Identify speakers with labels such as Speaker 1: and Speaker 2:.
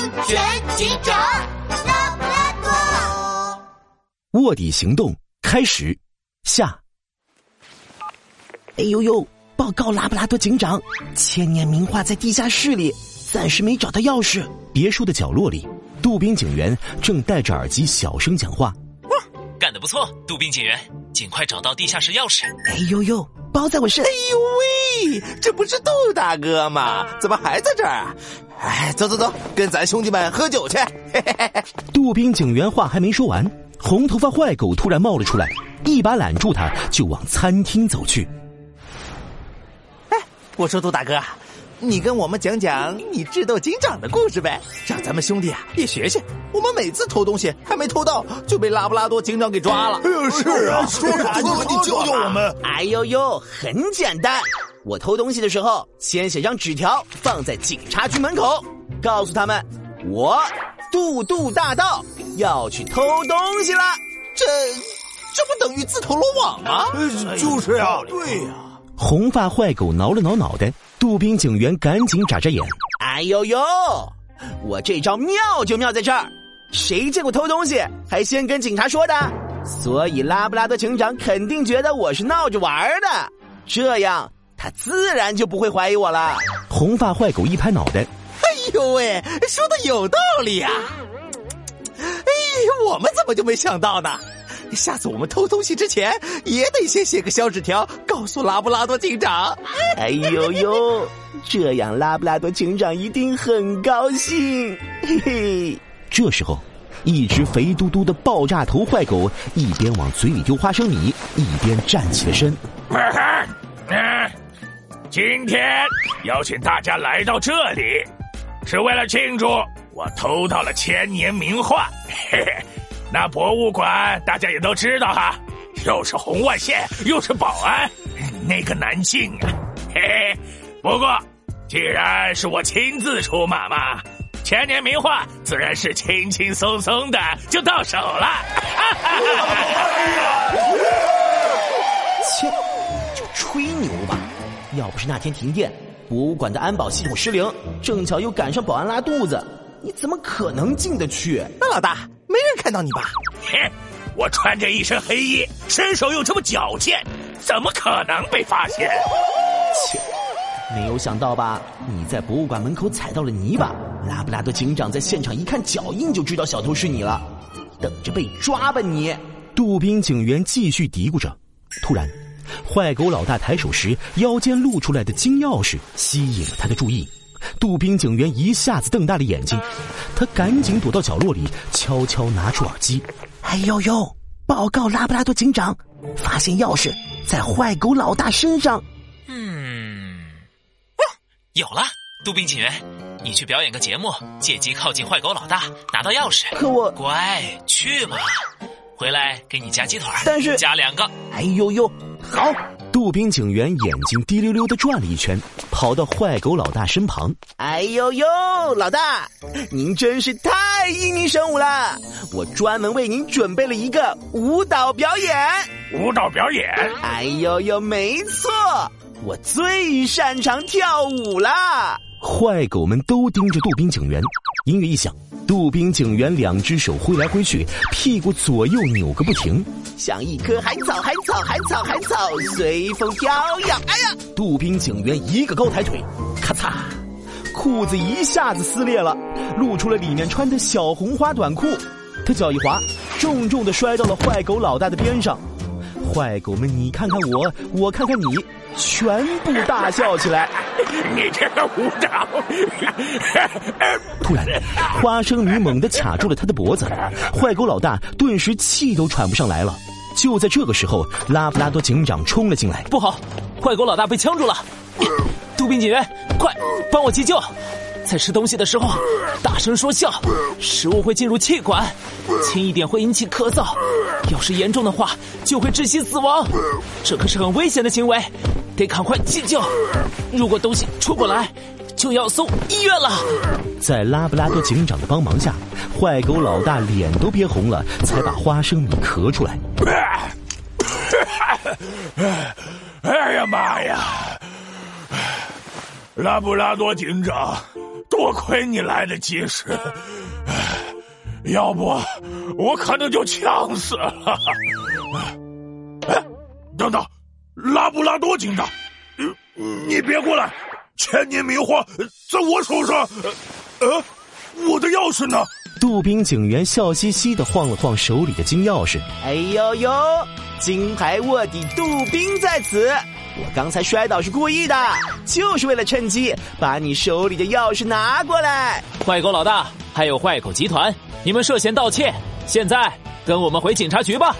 Speaker 1: 安全警长拉布拉
Speaker 2: 多。卧底行动开始，下。
Speaker 3: 哎呦呦！报告拉布拉多警长，千年名画在地下室里，暂时没找到钥匙。
Speaker 2: 别墅的角落里，杜宾警员正戴着耳机小声讲话。
Speaker 4: 哇干得不错，杜宾警员，尽快找到地下室钥匙。
Speaker 3: 哎呦呦，包在我身！
Speaker 5: 哎呦喂，这不是杜大哥吗？怎么还在这儿啊？哎，走走走，跟咱兄弟们喝酒去。
Speaker 2: 杜宾警员话还没说完，红头发坏狗突然冒了出来，一把揽住他，就往餐厅走去。
Speaker 5: 哎，我说杜大哥。你跟我们讲讲你智斗警长的故事呗，让咱们兄弟啊也学学。我们每次偷东西还没偷到，就被拉布拉多警长给抓了。
Speaker 6: 哎呦，是啊，说啥？呢你教教我们。
Speaker 3: 哎呦呦，很简单。我偷东西的时候，先写张纸条放在警察局门口，告诉他们我杜杜大盗要去偷东西了。
Speaker 5: 这这不等于自投罗网吗？
Speaker 6: 就是呀，对呀。
Speaker 2: 红发坏狗挠了挠脑袋。杜宾警员赶紧眨眨眼，
Speaker 3: 哎呦呦，我这招妙就妙在这儿，谁见过偷东西还先跟警察说的？所以拉布拉多警长肯定觉得我是闹着玩的，这样他自然就不会怀疑我了。
Speaker 2: 红发坏狗一拍脑袋，
Speaker 5: 哎呦喂，说的有道理呀！哎，我们怎么就没想到呢？下次我们偷东西之前，也得先写个小纸条，告诉拉布拉多警长。
Speaker 3: 哎呦呦，这样拉布拉多警长一定很高兴。嘿嘿。
Speaker 2: 这时候，一只肥嘟嘟的爆炸头坏狗一边往嘴里丢花生米，一边站起了身。
Speaker 7: 今天邀请大家来到这里，是为了庆祝我偷到了千年名画。嘿嘿。那博物馆大家也都知道哈，又是红外线，又是保安，那个难进啊！嘿嘿，不过既然是我亲自出马嘛，千年名画自然是轻轻松松的就到手了。
Speaker 3: 切，就吹牛吧！要不是那天停电，博物馆的安保系统失灵，正巧又赶上保安拉肚子，你怎么可能进得去？
Speaker 5: 那老大。没人看到你吧？
Speaker 7: 哼，我穿着一身黑衣，身手又这么矫健，怎么可能被发现？
Speaker 3: 切，没有想到吧？你在博物馆门口踩到了泥巴，拉布拉多警长在现场一看脚印就知道小偷是你了，等着被抓吧你！
Speaker 2: 杜宾警员继续嘀咕着，突然，坏狗老大抬手时腰间露出来的金钥匙吸引了他的注意。杜宾警员一下子瞪大了眼睛，他赶紧躲到角落里，悄悄拿出耳机。
Speaker 3: 哎呦呦！报告拉布拉多警长，发现钥匙在坏狗老大身上。
Speaker 4: 嗯，有了，杜宾警员，你去表演个节目，借机靠近坏狗老大，拿到钥匙。
Speaker 3: 可我
Speaker 4: 乖，去嘛，回来给你加鸡腿。
Speaker 3: 但是
Speaker 4: 加两个。
Speaker 3: 哎呦呦，好。
Speaker 2: 杜宾警员眼睛滴溜溜的转了一圈，跑到坏狗老大身旁。
Speaker 3: 哎呦呦，老大，您真是太英明神武了！我专门为您准备了一个舞蹈表演。
Speaker 7: 舞蹈表演？
Speaker 3: 哎呦呦，没错，我最擅长跳舞了。
Speaker 2: 坏狗们都盯着杜宾警员。音乐一响。杜宾警员两只手挥来挥去，屁股左右扭个不停，
Speaker 3: 像一棵海草，海草，海草，海草，随风飘扬。哎呀！
Speaker 2: 杜宾警员一个高抬腿，咔嚓，裤子一下子撕裂了，露出了里面穿的小红花短裤。他脚一滑，重重的摔到了坏狗老大的边上。坏狗们，你看看我，我看看你。全部大笑起来！
Speaker 7: 你这个舞蹈！
Speaker 2: 突然，花生女猛地卡住了他的脖子，坏狗老大顿时气都喘不上来了。就在这个时候，拉布拉多警长冲了进来。
Speaker 4: 不好，坏狗老大被呛住了！杜宾警员，快帮我急救！在吃东西的时候，大声说笑，食物会进入气管，轻一点会引起咳嗽，要是严重的话就会窒息死亡，这可是很危险的行为，得赶快急救。如果东西出不来，就要送医院了。
Speaker 2: 在拉布拉多警长的帮忙下，坏狗老大脸都憋红了，才把花生米咳出来。
Speaker 7: 哎呀妈呀！拉布拉多警长。多亏你来得及时，要不我可能就呛死了。哎，等等，拉布拉多警长，你别过来！千年名画在我手上，呃，我的钥匙呢？
Speaker 2: 杜宾警员笑嘻嘻的晃了晃手里的金钥匙。
Speaker 3: 哎呦呦，金牌卧底杜宾在此！我刚才摔倒是故意的，就是为了趁机把你手里的钥匙拿过来。
Speaker 4: 坏狗老大，还有坏狗集团，你们涉嫌盗窃，现在跟我们回警察局吧。